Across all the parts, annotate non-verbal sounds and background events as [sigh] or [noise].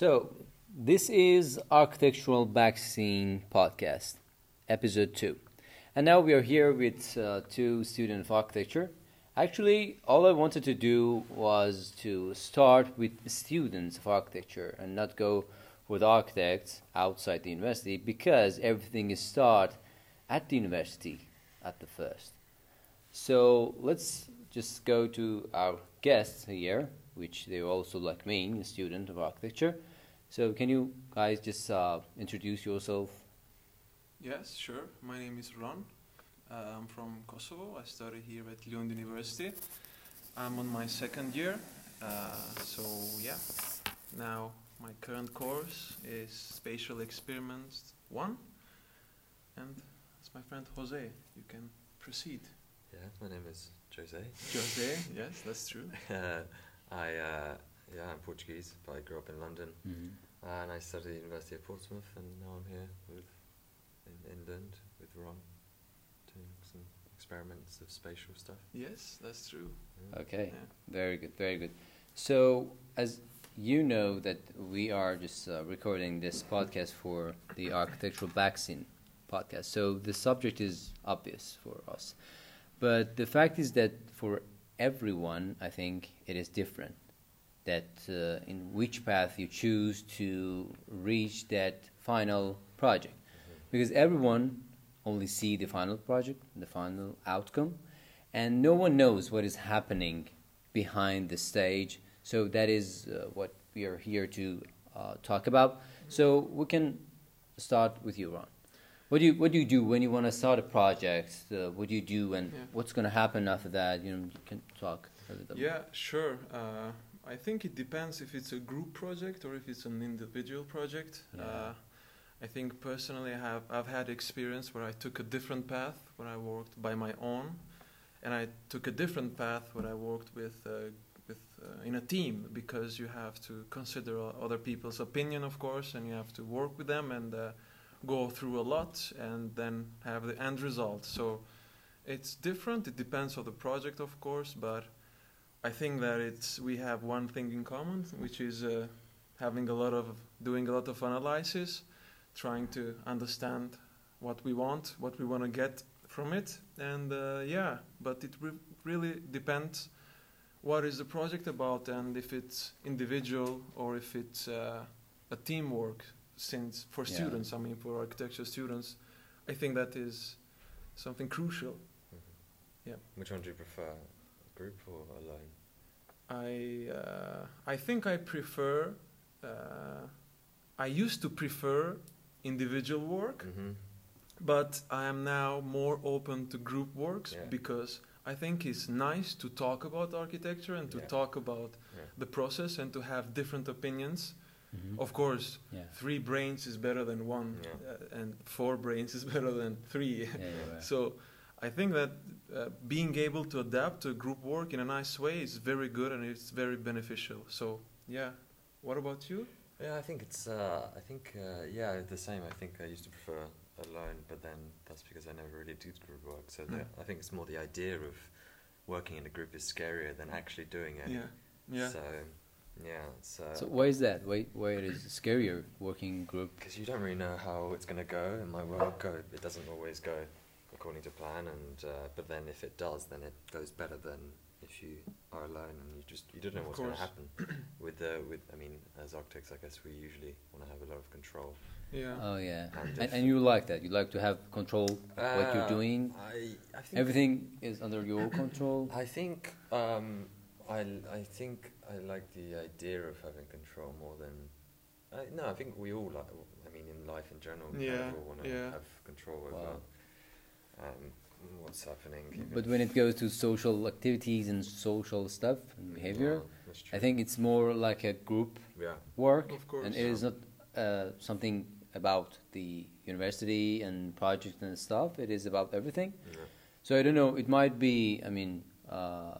So, this is Architectural Vaccine Podcast, episode 2. And now we are here with uh, two students of architecture. Actually, all I wanted to do was to start with students of architecture and not go with architects outside the university because everything is start at the university at the first. So let's just go to our guests here, which they're also like me, a student of architecture. So can you guys just uh, introduce yourself? Yes, sure. My name is Ron. Uh, I'm from Kosovo. I study here at Lund University. I'm on my second year. Uh, so yeah, now my current course is Spatial Experiments 1. And it's my friend Jose. You can proceed. Yeah, my name is Jose. Jose, yes, that's true. Uh, [laughs] I uh, yeah, I'm Portuguese, but I grew up in London, Mm-hmm. and I studied at the University of Portsmouth, and now I'm here with in England with Ron, doing some experiments of spatial stuff. Yes, that's true. Yeah. Okay, Yeah. very good, very good. So, as you know, that we are just uh, recording this podcast for the Architectural Vaccine podcast. So the subject is obvious for us, but the fact is that for everyone, I think it is different. That uh, in which path you choose to reach that final project, because everyone only see the final project, the final outcome, and no one knows what is happening behind the stage. So that is uh, what we are here to uh, talk about. So we can start with you, Ron. What do you what do you do when you want to start a project? Uh, what do you do, and Yeah. what's going to happen after that? You know, you can talk a little. bit. Yeah, sure. I think it depends if it's a group project or if it's an individual project. Yeah. Uh, I think personally, I have I've had experience where I took a different path when I worked by my own, and I took a different path when I worked with uh, with uh, in a team because you have to consider other people's opinion, of course, and you have to work with them and uh, go through a lot and then have the end result. So it's different. It depends on the project, of course, but I think that it's we have one thing in common, which is uh, having a lot of doing a lot of analysis, trying to understand what we want, what we want to get from it, and uh, yeah. But it re- really depends what is the project about and if it's individual or if it's uh, a teamwork. Since for Yeah. students, I mean for architecture students, I think that is something crucial. Mhm. Yeah. Which one do you prefer, group or alone? I uh, I think I prefer. Uh, I used to prefer individual work, Mm-hmm. but I am now more open to group works Yeah. because I think it's nice to talk about architecture and to Yeah. talk about Yeah. the process and to have different opinions. Mhm. Of course, yeah. three brains is better than one, Yeah. uh, and four brains is better than three. Yeah, yeah, yeah. [laughs] So I think that uh, being able to adapt to group work in a nice way is very good and it's very beneficial. So yeah, what about you? Yeah, I think it's. Uh, I think uh, yeah, the same. I think I used to prefer alone, but then that's because I never really did group work. So the, Yeah. I think it's more the idea of working in a group is scarier than actually doing it. Yeah, yeah, So yeah, so So why is that? Why why it is scarier working group? because you don't really know how it's going to go in my work. Go, it doesn't always go according to plan, and uh, but then if it does, then it goes better than if you are alone and you just you don't know Of what's going to happen. [clears throat] with the with I mean, as architects, I guess we usually want to have a lot of control. yeah. Oh yeah, And and, and you like that? You like to have control what you're Uh, doing. I, I think Everything is under your [clears throat] control. I think um, I, I think I like the idea of having control more than. I, no, I think we all like. I mean, in life in general, we Yeah, all want to yeah. have control over Wow. Um, what's happening. even But when it goes to social activities and social stuff and behavior, Well, that's I think it's more like a group Yeah. work, Of course. and it is not uh, something about the university and project and stuff. It is about everything. yeah. So I don't know. It might be. I mean, uh,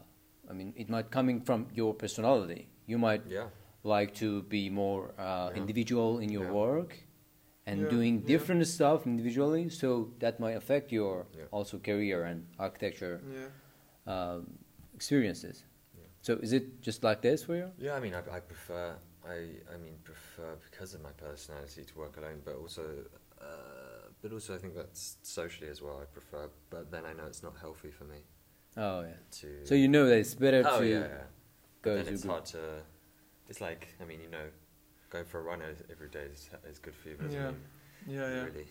I mean, it might coming from your personality. You might Yeah. like to be more uh, Yeah. individual in your Yeah. work and Yeah, doing yeah. different stuff individually. So that might affect your Yeah. also career and architecture Yeah. um, experiences. So is it just like this for you? Yeah, I mean, I, I prefer, I, I mean, prefer because of my personality to work alone, but also, uh, but also I think that's socially as well. I prefer, but then I know it's not healthy for me Oh yeah. to. So you know that it's better oh to yeah, yeah. go But then to it's group. hard to. It's like I mean, you know, going for a run every day is, is good for you, but it Yeah. mean Yeah, yeah. really.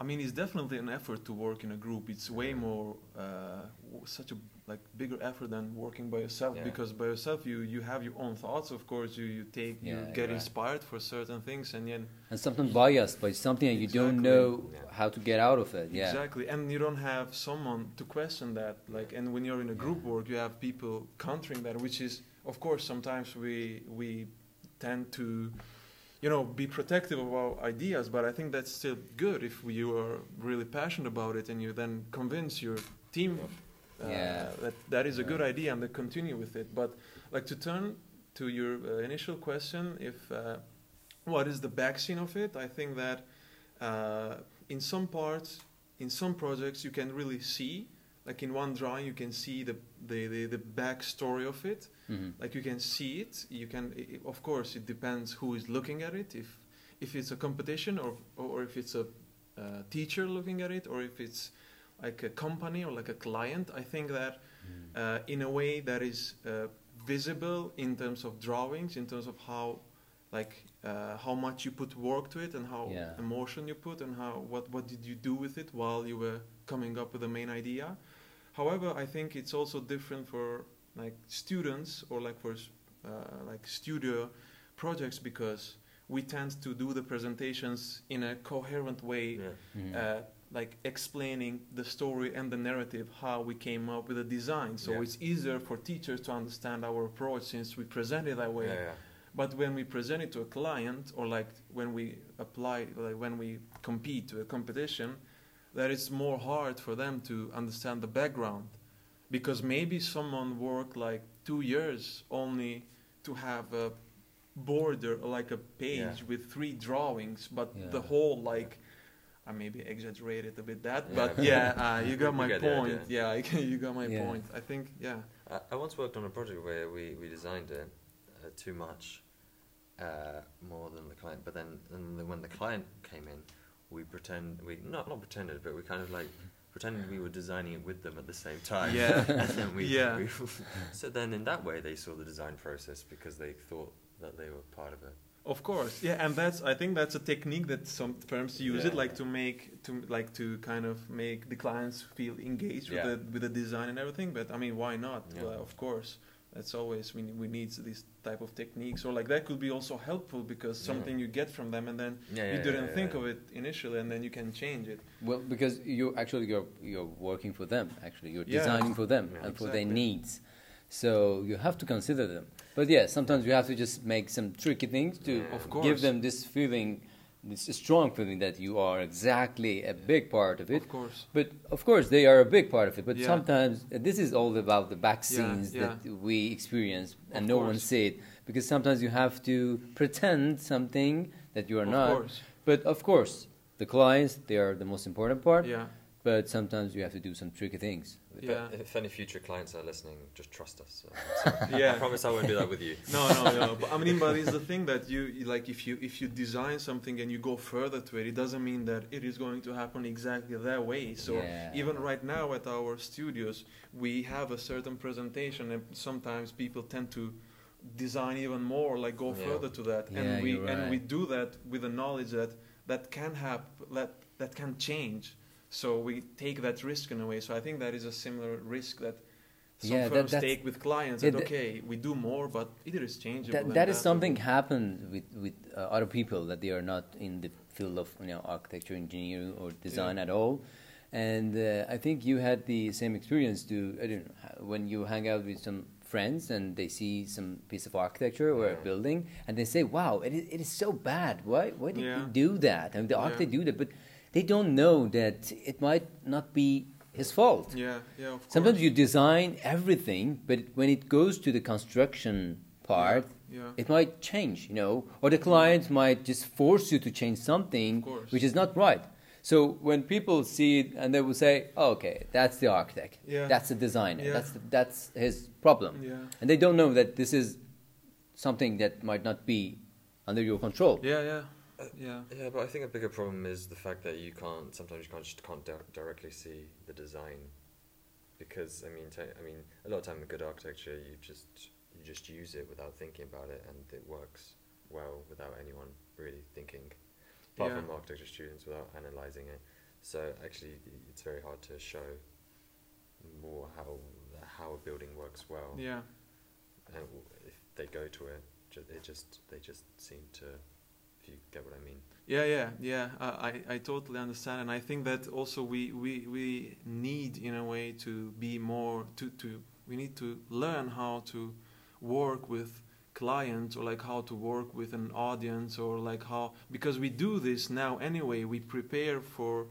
I mean, it's definitely an effort to work in a group. It's way more uh, w- such a like bigger effort than working by yourself Yeah. because by yourself you you have your own thoughts. Of course, you you take you Yeah, get right. inspired for certain things, and then and sometimes biased by something and you don't know Yeah. how to get out of it. Yeah. exactly, and you don't have someone to question that. Like, and when you're in a group work, you have people countering that, which is of course sometimes we we tend to you know be protective of our ideas but i think that's still good if you are really passionate about it and you then convince your team uh, Yeah. that that is a good idea and they continue with it. But like to turn to your uh, initial question if uh, what is the backscene of it? I think that uh, in some parts in some projects you can really see like in one drawing you can see the the, the, the backstory of it Mhm. like you can see it you can i i- of course it depends who is looking at it if if it's a competition or or if it's a uh, teacher looking at it or if it's like a company or like a client i think that Mm. uh, in a way that is uh, visible in terms of drawings in terms of how like uh, how much you put work to it and how Yeah. emotion you put and how what what did you do with it while you were coming up with the main idea however i think it's also different for like students or like for uh, like studio projects because we tend to do the presentations in a coherent way Yeah. Mhm. uh, like explaining the story and the narrative how we came up with the design so Yeah. it's easier for teachers to understand our approach since we present it that way Yeah, yeah. but when we present it to a client or like when we apply like when we compete to a competition that it's more hard for them to understand the background because maybe someone worked like two years only to have a border like a page Yeah. with three drawings but Yeah. the whole like I maybe exaggerated a bit that Yeah. but yeah [laughs] uh, you got my get the point yeah I [laughs] can- you got my Yeah. point I think yeah I, I once worked on a project where we, we designed it uh, too much, uh, more than the client. But then, and then when the client came in, we pretend we not not pretended, but we kind of like pretended we were designing it with them at the same time. Yeah. [laughs] and then we, Yeah. we [laughs] so then in that way they saw the design process because they thought that they were part of it. Of course, yeah, and that's I think that's a technique that some firms use it like to make to like to kind of make the clients feel engaged Yeah. with the with the design and everything. But I mean, why not? Yeah. Well, of course, that's always we we need this type of techniques or like that could be also helpful because Yeah. something you get from them and then Yeah, you yeah, didn't yeah, think yeah. of it initially and then you can change it. Well, because you actually you're you're working for them. Actually, you're Yeah. designing for them Yeah. and for their needs. So you have to consider them. But yeah, sometimes you have to just make some tricky things to Yeah. Of give them this feeling, this strong feeling that you are exactly a big part of it. Of course, But of course, they are a big part of it. But Yeah. sometimes this is all about the back scenes yeah. that we experience and Of no one course. see it. Because sometimes you have to pretend something that you are of not. course, But of course, the clients they are the most important part. yeah, But sometimes you have to do some tricky things. Yeah. But if any future clients are listening, just trust us. So, so [laughs] yeah. I promise I won't do that with you. [laughs] no, no, no. But, I mean, but it's the thing that you you- like if you if you design something and you go further to it, it doesn't mean that it is going to happen exactly that way. So Yeah. even right now at our studios, we have a certain presentation, and sometimes people tend to design even more, like go Yeah. further to that, Yeah, and we you're and we do that with the knowledge that that can happen, that that can change. So we take that risk in a way. So I think that is a similar risk that. Some Yeah, firms that's- take with clients that that- okay, we do more, but it is changeable. That, that is something happened with with uh, other people that they are not in the field of you know architecture, engineering, or design Yeah. at all. And uh, I think you had the same experience to I don't know when you hang out with some friends and they see some piece of architecture or a building and they say, "Wow, it is, it is so bad. Why why did he do that?" And the Yeah. architect do that, but they don't know that it might not be his fault. Yeah, yeah. Of course. Sometimes you design everything, but when it goes to the construction part, Yeah. it might change, you know, or the client mm-hmm. might just force you to change something which is not right. So when people see it and they will say, oh, "Okay, that's the architect. Yeah. That's the designer. Yeah. That's the, that's his problem," Yeah. and they don't know that this is something that might not be under your control. Yeah, yeah, yeah. Yeah, but I think a bigger problem is the fact that you can't sometimes you can't just can't di- directly see the design, because I mean I mean a lot of time in good architecture you just you just use it without thinking about it and it works well without anyone really thinking, apart Yeah. from architecture students without analyzing it. So actually it's very hard to show more how how a building works well. Yeah. And if they go to it, ju- they just they just seem to, if you get what I mean. Yeah, yeah, yeah. I, I, totally understand, and I think that also we, we, we need in a way to be more to, to we need to learn how to work with clients or like how to work with an audience or like how because we do this now anyway. We prepare for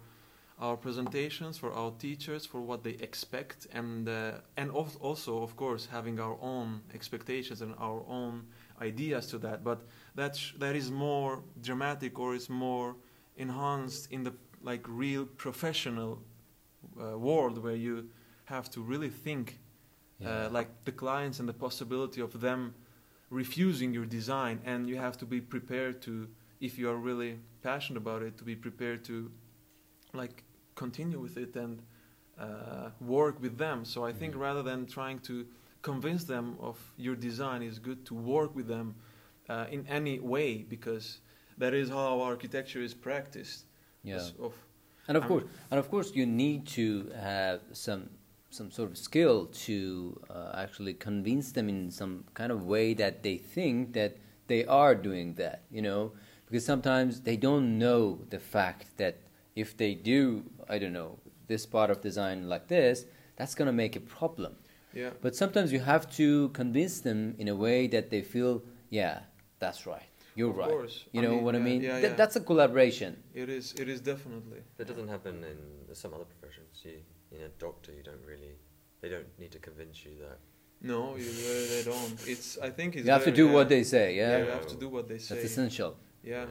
our presentations for our teachers for what they expect and uh, and also of course having our own expectations and our own ideas to that but that sh- that is more dramatic or is more enhanced in the like real professional uh, world where you have to really think uh, like the clients and the possibility of them refusing your design and you have to be prepared to if you are really passionate about it to be prepared to like continue with it and uh, work with them so i think Mhm. rather than trying to convince them of your design is good to work with them uh, in any way because that is how architecture is practiced yeah. Of And of Um, course, and of course, you need to have some some sort of skill to uh, actually convince them in some kind of way that they think that they are doing that. You know, because sometimes they don't know the fact that if they do, I don't know, this part of design like this, that's gonna make a problem. Yeah But sometimes you have to convince them in a way that they feel, yeah, that's right. You're Of right. course. You I know mean, what I mean? yeah, Th- yeah. That's a collaboration. it is it is definitely That doesn't happen in some other professions. You, in a doctor, you don't really, they don't need to convince you that. no you, uh, they don't it's i think it's You have to very- do what they say. yeah, Yeah, you have to do what they say that's essential. yeah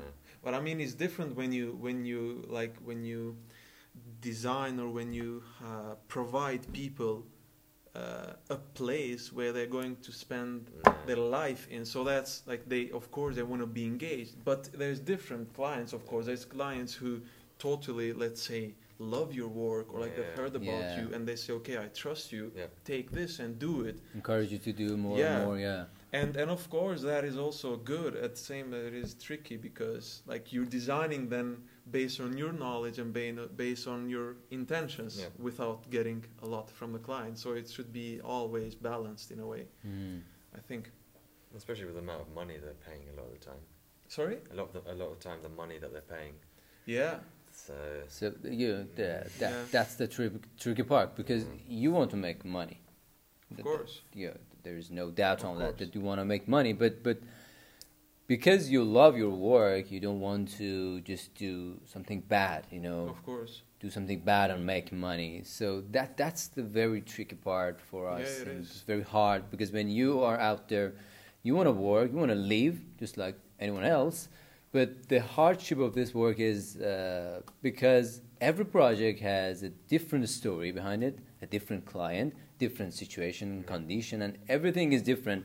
But I mean, it's different when you when you like when you design or when you uh, provide people uh, a place where they're going to spend their life in. So that's like they, of course, they want to be engaged. But there's different clients, of course. There's clients who totally, let's say, love your work or like they've heard about Yeah. you and they say, okay, I trust you. Yeah. Take this and do it. Encourage you to do more Yeah. and more. Yeah. And and of course that is also good. At the same, it is tricky because like you're designing then based on your knowledge and based on your intentions Yeah. without getting a lot from the client. So it should be always balanced in a way. Mm. I think. Especially with the amount of money they're paying a lot of the time. Sorry. A lot of the, a lot of time, the money that they're paying. Yeah. So So you that, that Yeah. that's the tri- tricky part because Mhm. you want to make money. Of Th- course. yeah, there is no doubt Of on that that you want to make money, but but because you love your work, you don't want to just do something bad, you know, Of course. do something bad and make money. So that that's the very tricky part for Yeah, us. it and is. It's very hard because when you are out there, you want to work, you want to live just like anyone else. But the hardship of this work is uh, because every project has a different story behind it, a different client, different situation, condition, and everything is different.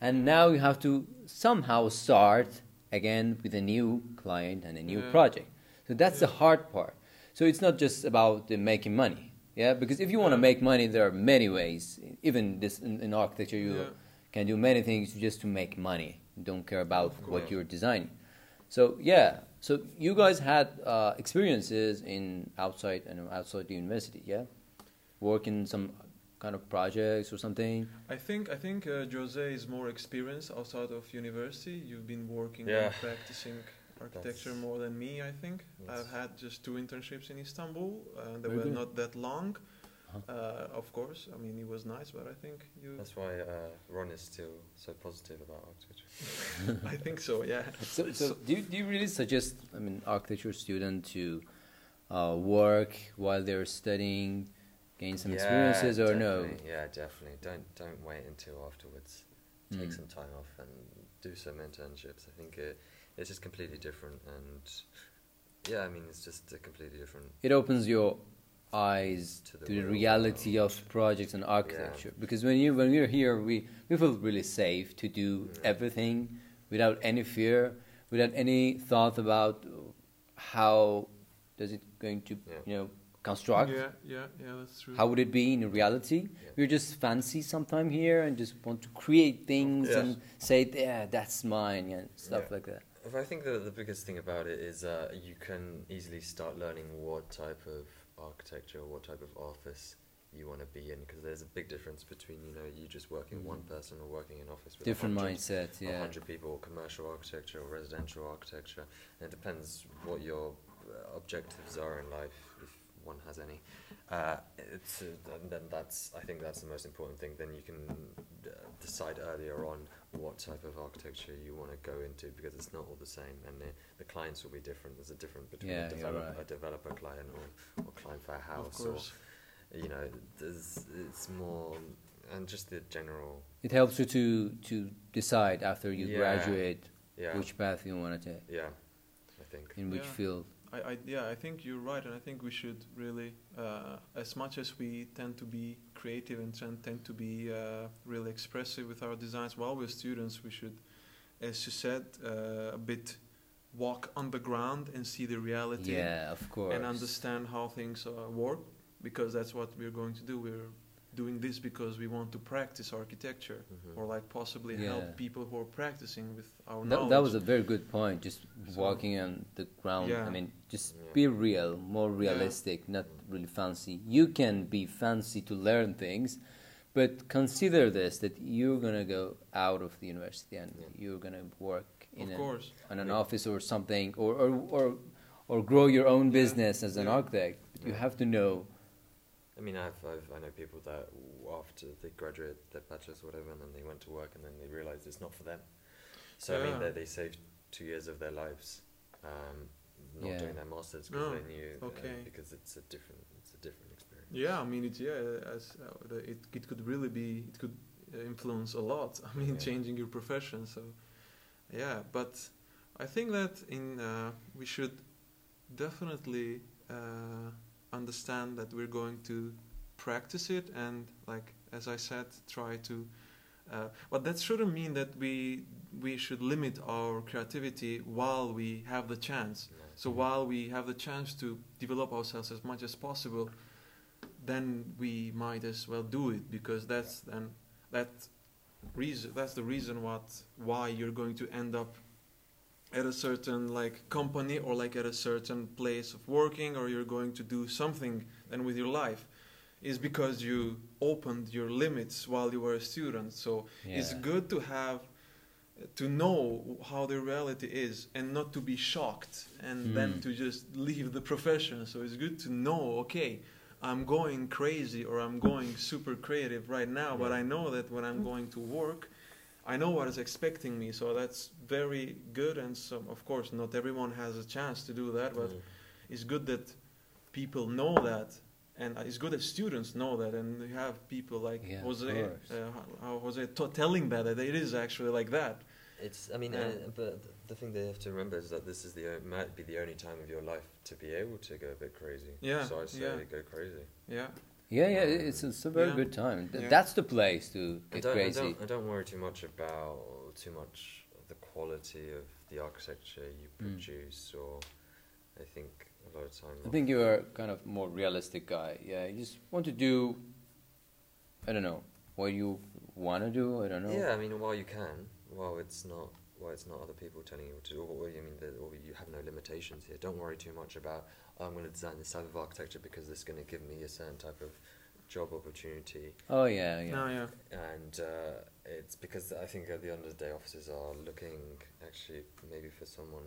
And now you have to somehow start again with a new client and a new Yeah. project. So that's the hard part. So it's not just about making money, yeah. Because if you want to make money, there are many ways. Even this in, in architecture, you Yeah. can do many things just to make money. You don't care about what you're designing. So yeah. So you guys had uh, experiences in outside and outside the university, yeah, working some kind of projects or something. I think I think uh, Jose is more experienced outside of university. You've been working Yeah. and practicing architecture That's- more than me. I think I've had just two internships in Istanbul. Uh, they Very were good. not that long. Uh-huh. Uh, of course, I mean it was nice, but I think you. that's why uh, Ron is still so positive about architecture. [laughs] I think so. Yeah. So, so do, you, do you really suggest, I mean, architecture student to uh, work while they're studying, gain some Yeah, experiences, or no? Yeah, definitely. Don't don't wait until afterwards. Take Mm. some time off and do some internships. I think it, it's just completely different, and yeah, I mean, it's just a completely different. It opens your eyes To to the the, reality world. of projects and architecture. Because when you when we're here, we we feel really safe to do Yeah. everything without any fear, without any thought about how does it going to Yeah. you know construct. Yeah, yeah, yeah, that's true. How would it be in reality? Yeah. We're just fancy sometime here and just want to create things Yes. and say, yeah, that's mine and stuff Yeah. like that. If I think that the biggest thing about it is uh, you can easily start learning what type of architecture, what type of office you want to be in, because there's a big difference between you know you just working one Mhm. person or working in office with Different 100 mindset, a yeah. hundred people, or commercial architecture or residential architecture. And it depends what your uh, objectives are in life, if one has any. Uh, it's uh, and then that's I think that's the most important thing. Then you can uh, decide earlier on what type of architecture you want to go into because it's not all the same, and the, the clients will be different. There's a difference between Yeah, a, develop, right. a developer client or, or client for a house, or you know, there's it's more and just the general. It helps you to to decide after you Yeah. graduate Yeah, which path you want to take, yeah, I think. in which Yeah. field. I, I, yeah, I think you're right, and I think we should really, uh, as much as we tend to be creative and tend, tend to be uh, really expressive with our designs while we're students, we should, as you said, uh, a bit walk on the ground and see the reality Yeah, of course. and understand how things uh, work, because that's what we're going to do. We're doing this because we want to practice architecture, Mhm. or like possibly Yeah. help people who are practicing with our That, knowledge. that was a very good point. Just So- walking on the ground. Yeah. I mean, just Yeah. be real, more realistic, not really fancy. You can be fancy to learn things, but consider this: that you're gonna go out of the university and Yeah. you're gonna work in of a, on an Yeah. office or something, or or or, or grow your own Yeah. business as an Yeah. architect. You Yeah. have to know. I mean, I've, I've I know people that after they graduate their bachelor's or whatever, and then they went to work, and then they realized it's not for them. So I mean, they they saved two years of their lives, um, not Yeah. doing their masters because Oh, they knew uh, okay. because it's a different it's a different experience. Yeah, I mean it. Yeah, as uh, the, it it could really be it could uh, influence a lot. [laughs] I mean, Yeah. changing your profession. So, yeah, but I think that in uh, we should definitely uh, understand that we're going to practice it and, like as I said, try to. Uh, but that shouldn't mean that we we should limit our creativity while we have the chance. Yeah. So while we have the chance to develop ourselves as much as possible, then we might as well do it because that's then that reason that's the reason what why you're going to end up at a certain like company or like at a certain place of working or you're going to do something then with your life is because you opened your limits while you were a student. So it's good to have to know how the reality is and not to be shocked and then Mm. to just leave the profession. So it's good to know okay i'm going crazy or i'm going super creative right now but i know that when i'm going to work i know what is expecting me so that's very good and so of course not everyone has a chance to do that but Mm. it's good that people know that and it's good that students know that and you have people like Yeah, Jose, uh, how Jose t- telling that, that it is actually like that. It's I mean, Yeah. uh, but the thing they have to remember is that this is the o- might be the only time of your life to be able to go a bit crazy. Yeah, So I say yeah. go crazy. Yeah, Yeah, yeah, it's, it's a very Yeah. good time. Th- Yeah. That's the place to I get I crazy. don't, I don't worry too much about too much the quality of the architecture you Mm. produce, or I think a lot of time. I think you are kind of more realistic guy. Yeah, you just want to do. I don't know what you want to do. I don't know. Yeah, I mean, while you can, while it's not, while it's not other people telling you what to do, or you mean, that, or you have no limitations here. Don't worry too much about. Oh, I'm going to design this type of architecture because it's going to give me a certain type of job opportunity. Oh yeah, yeah. no, yeah, and uh, it's because I think at the end of the day, offices are looking actually maybe for someone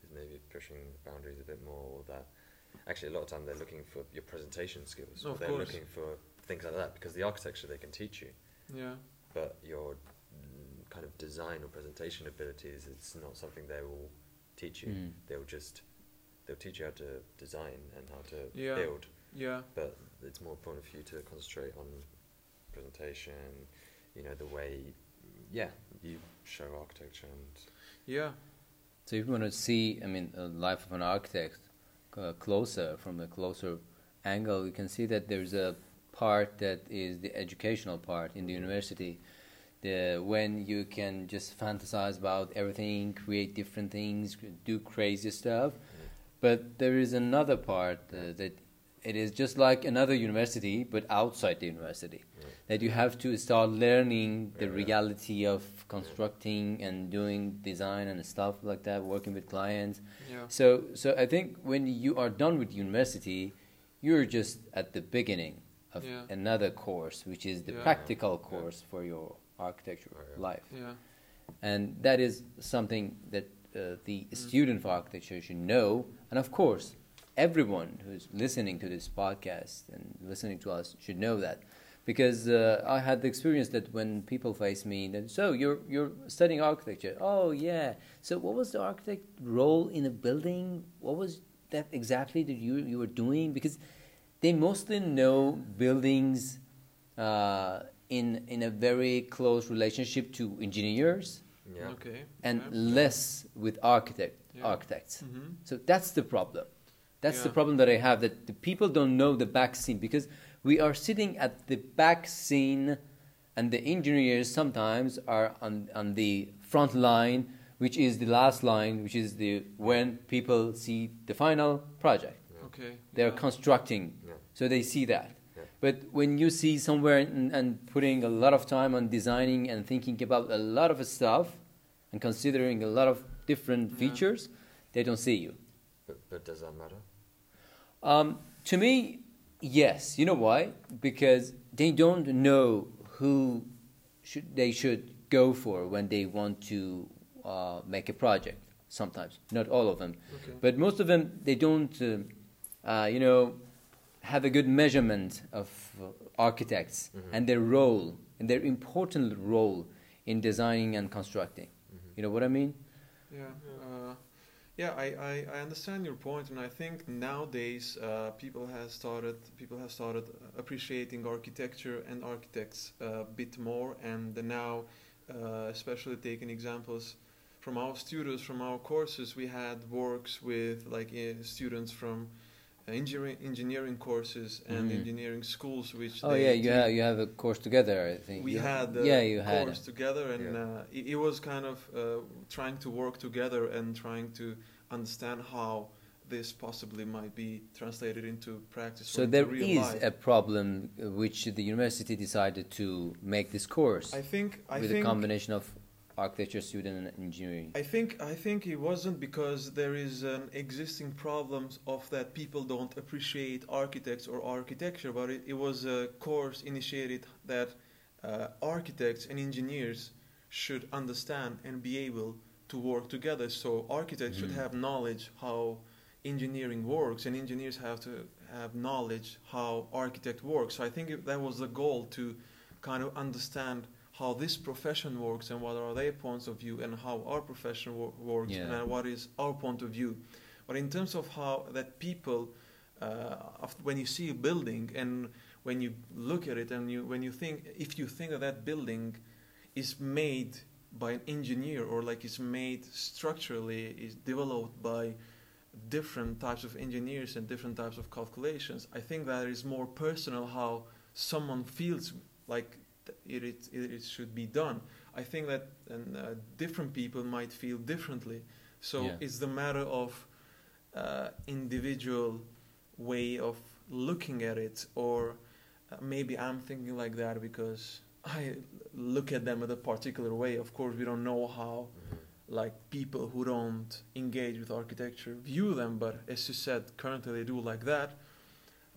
who's maybe pushing the boundaries a bit more, or that actually a lot of time they're looking for your presentation skills, or Of they're course. looking for things like that because the architecture they can teach you, yeah, but your kind of design or presentation abilities, it's not something they will teach you. Mm. They'll just they'll teach you how to design and how to Yeah. build yeah, but it's more important for you to concentrate on presentation, you know, the way, yeah, you show architecture and yeah, So if you want to see, I mean, the life of an architect, uh, closer, from a closer angle, you can see that there's a part that is the educational part in the university. The when you can just fantasize about everything, create different things, do crazy stuff, but there is another part uh, that it is just like another university, but outside the university. That you have to start learning the Yeah. reality of constructing and doing design and stuff like that, working with clients. Yeah. So, so I think when you are done with university, you're just at the beginning of Yeah. another course, which is the Yeah. practical Yeah. course for your architecture Oh, yeah. life, Yeah. and that is something that uh, the Mm. student of architecture should know. And of course, everyone who's listening to this podcast and listening to us should know that. Because uh, I had the experience that when people face me, that so you're you're studying architecture. Oh yeah. So what was the architect role in a building? What was that exactly that you you were doing? Because they mostly know buildings uh, in in a very close relationship to engineers Yeah. Okay. and yeah. less with architect Yeah. architects. Mhm. So that's the problem. That's the problem that I have that the people don't know the back scene because we are sitting at the back scene and the engineers sometimes are on on the front line which is the last line which is the when people see the final project. Okay. They're yeah. constructing Yeah. so they see that. But when you see somewhere and, and putting a lot of time on designing and thinking about a lot of stuff and considering a lot of different Yeah. features, they don't see you. But, but does that matter? Um, to me, yes. You know why? Because they don't know who should they should go for when they want to uh, make a project. Sometimes, not all of them. Okay. But most of them, they don't, uh, uh, you know, have a good measurement of uh, architects Mhm. and their role and their important role in designing and constructing. Mhm. You know what I mean? Yeah, uh, yeah, I, I, I understand your point, and I think nowadays uh, people have started people have started appreciating architecture and architects a bit more, and now, uh, especially taking examples from our students from our courses, we had works with like uh, students from uh, engineering engineering courses and Mhm. engineering schools, which Oh they yeah, you have you have a course together. I think we You- had a yeah, you had. course together, and Yeah. uh, it, it was kind of uh, trying to work together and trying to understand how this possibly might be translated into practice. So there is life. a problem which the university decided to make this course I think. I with think. a combination of architecture student and engineering. I think I think it wasn't because there is an existing problem of that people don't appreciate architects or architecture, but it, it was a course initiated that uh, architects and engineers should understand and be able to work together. So architects should Mhm. have knowledge how engineering works, and engineers have to have knowledge how architect works. So I think that was the goal to kind of understand how this profession works and what are their points of view and how our profession wo- works Yeah. and what is our point of view. But in terms of how that people, uh, when you see a building and when you look at it and you when you think if you think that that building is made by an engineer or like is made structurally is developed by different types of engineers and different types of calculations i think that is more personal how someone feels like it, it, it, should be done i think that and, uh, different people might feel differently so Yeah. it's the matter of uh, individual way of looking at it or uh, maybe i'm thinking like that because i look at them in a particular way of course we don't know how Mhm. like people who don't engage with architecture view them but as you said currently they do like that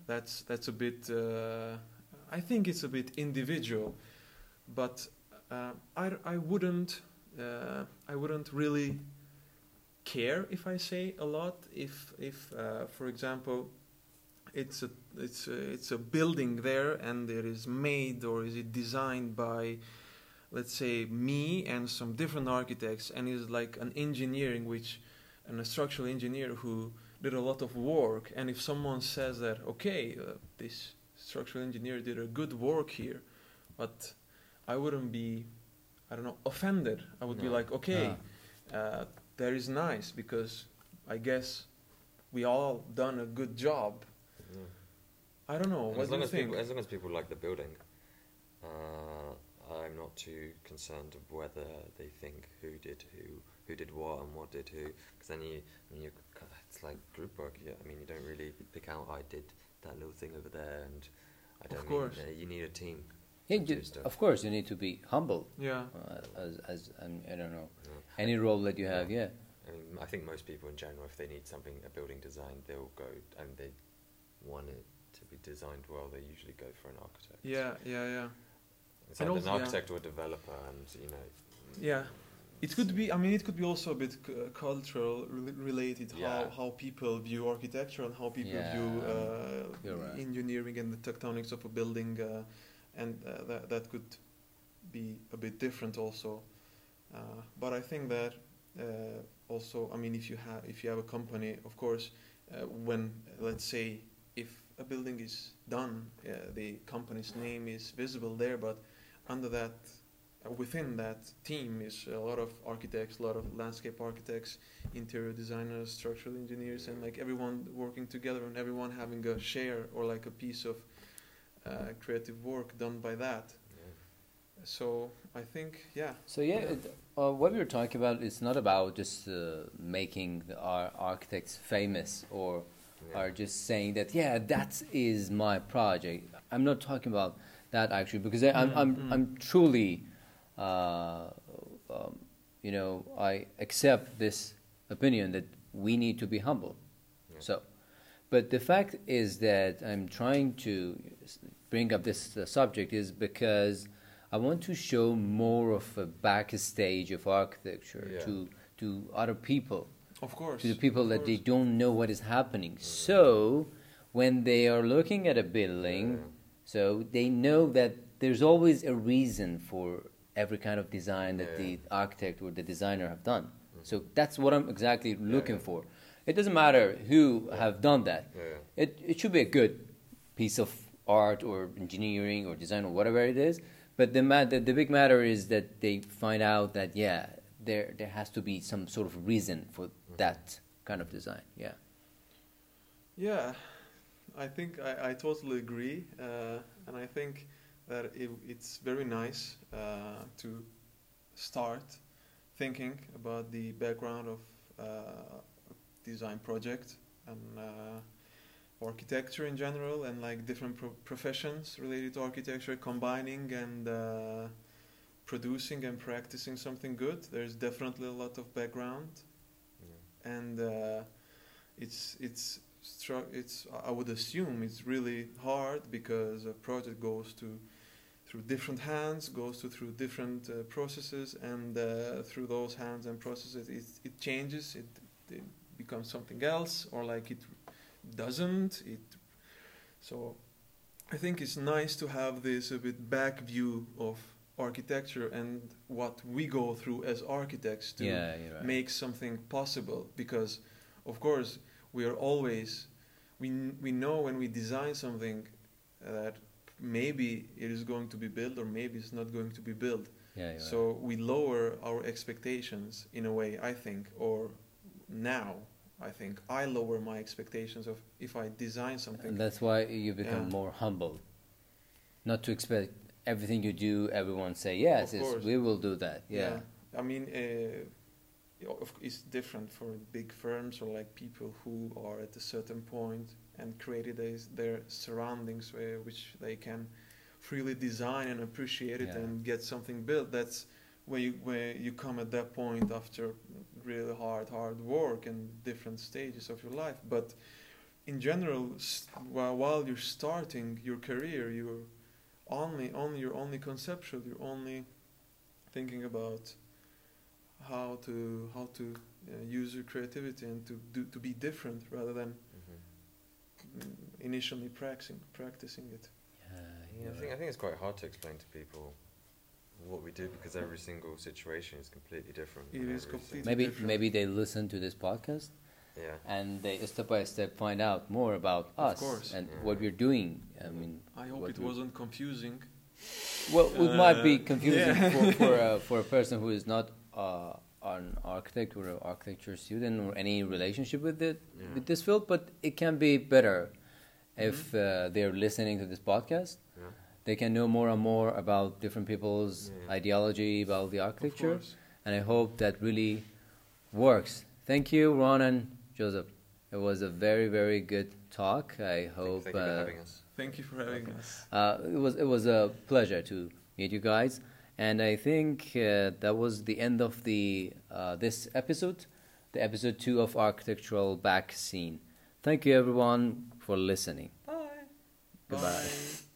that's that's a bit uh, i think it's a bit individual but uh, I, I wouldn't uh, i wouldn't really care if i say a lot. If if uh, for example it's a it's a, it's a building there and it is made or is it designed by let's say me and some different architects and is like an engineering which and a structural engineer who did a lot of work. And if someone says that okay uh, this structural engineer did a good work here but i wouldn't be i don't know offended i would be like okay Ah. uh, that is nice because i guess we all done a good job. Yeah. I don't know. As do long as think? people, as long as people like the building, uh, I'm not too concerned of whether they think who did who, who did what, and what did who. Because then you, I mean, you, it's like group work. Yeah, I mean, you don't really pick out. I did that little thing over there, and I don't. course. Mean, uh, you need a team. Yeah, to do ju- stuff. of course, you need to be humble yeah. uh, as as um, I don't know Yeah. any role that you have. Yeah, I mean, I think most people in general, if they need something, a building designed, they'll go and they want it to be designed well. They usually go for an architect. Yeah, yeah, yeah. It's And either also- an yeah. architect or a developer, and you know. Yeah, it could be. I mean, it could be also a bit uh, cultural rel- related. Yeah. How how people view architecture and how people view uh, right. engineering and the tectonics of a building, uh, and uh, that that could be a bit different also. Uh, but I think that uh, also, I mean, if you have if you have a company, of course, uh, when let's say if a building is done, uh, the company's name is visible there, but under that, within that team is a lot of architects, a lot of landscape architects, interior designers, structural engineers, and like everyone working together and everyone having a share or like a piece of uh, creative work done by that. Yeah. So I think, yeah, So yeah, Yeah. It, uh, what we were talking about is not about just uh, making the, our architects famous or Yeah. are just saying that yeah that is my project. I'm not talking about that actually because I, I'm Mm, I'm mm. I'm truly, uh, um, you know, I accept this opinion that we need to be humble. Yeah. So, but the fact is that I'm trying to bring up this uh, subject is because I want to show more of a backstage of architecture Yeah. to to other people, of course. to the people that they don't know what is happening. So, when they are looking at a building, so they know that there's always a reason for every kind of design that Yeah. the architect or the designer have done. Mhm. So that's what I'm exactly looking yeah. for. It doesn't matter who Yeah. have done that. Yeah. It it should be a good piece of art or engineering or design or whatever it is. But the ma- the, the big matter is that they find out that yeah, there there has to be some sort of reason for Mhm. that kind of design. Yeah. Yeah, I think I, I totally agree, uh, and I think that it, it's very nice uh, to start thinking about the background of uh, design project and uh, architecture in general, and like different pro- professions related to architecture, combining and uh, producing and practicing something good. There's definitely a lot of background Yeah. and uh, it's it's it's I would assume it's really hard because a project goes to through different hands, goes to through different uh, processes, and uh, through those hands and processes, it it changes. It, it becomes something else, or like it doesn't. It so I think it's nice to have this a bit back view of architecture and what we go through as architects to yeah, right. make something possible because of course we are always we we know when we design something that maybe it is going to be built or maybe it's not going to be built yeah, so we lower our expectations in a way i think or now i think i lower my expectations of if i design something And that's why you become Yeah. more humble, not to expect everything you do. Everyone say yes, we will do that. Yeah. I mean, uh, you know, of- it's different for big firms or like people who are at a certain point and created as their surroundings where, which they can freely design and appreciate it Yeah. and get something built. That's where you where you come at that point after really hard hard work and different stages of your life. But in general, while while you're starting your career, you're only only you're only conceptual. You're only thinking about how to how to uh, use your creativity and to do to be different rather than initially practicing practicing it. Yeah, Yeah, I think I think it's quite hard to explain to people what we do because every single situation is completely different. It and is every completely maybe different. maybe they listen to this podcast Yeah. and they step by step find out more about Of us course. and Yeah. what we're doing. I mean, I hope it wasn't confusing. well, it might be Uh, confusing yeah. for for a, [laughs] for a person who is not uh, an architect or an architecture student or any relationship with it Yeah. with this field, but it can be better if uh, they're listening to this podcast. Yeah. They can know more and more about different people's Yeah. ideology about the architecture, and I hope that really works. Thank you, Ron and Joseph. It was a very, very good talk. I hope. Thank, thank you for uh, having us. Thank you for having Okay. us. uh, it was it was a pleasure to meet you guys, and I think uh, that was the end of the uh, this episode, the episode two of architectural back scene. Thank you everyone for listening. Bye. Goodbye. Bye.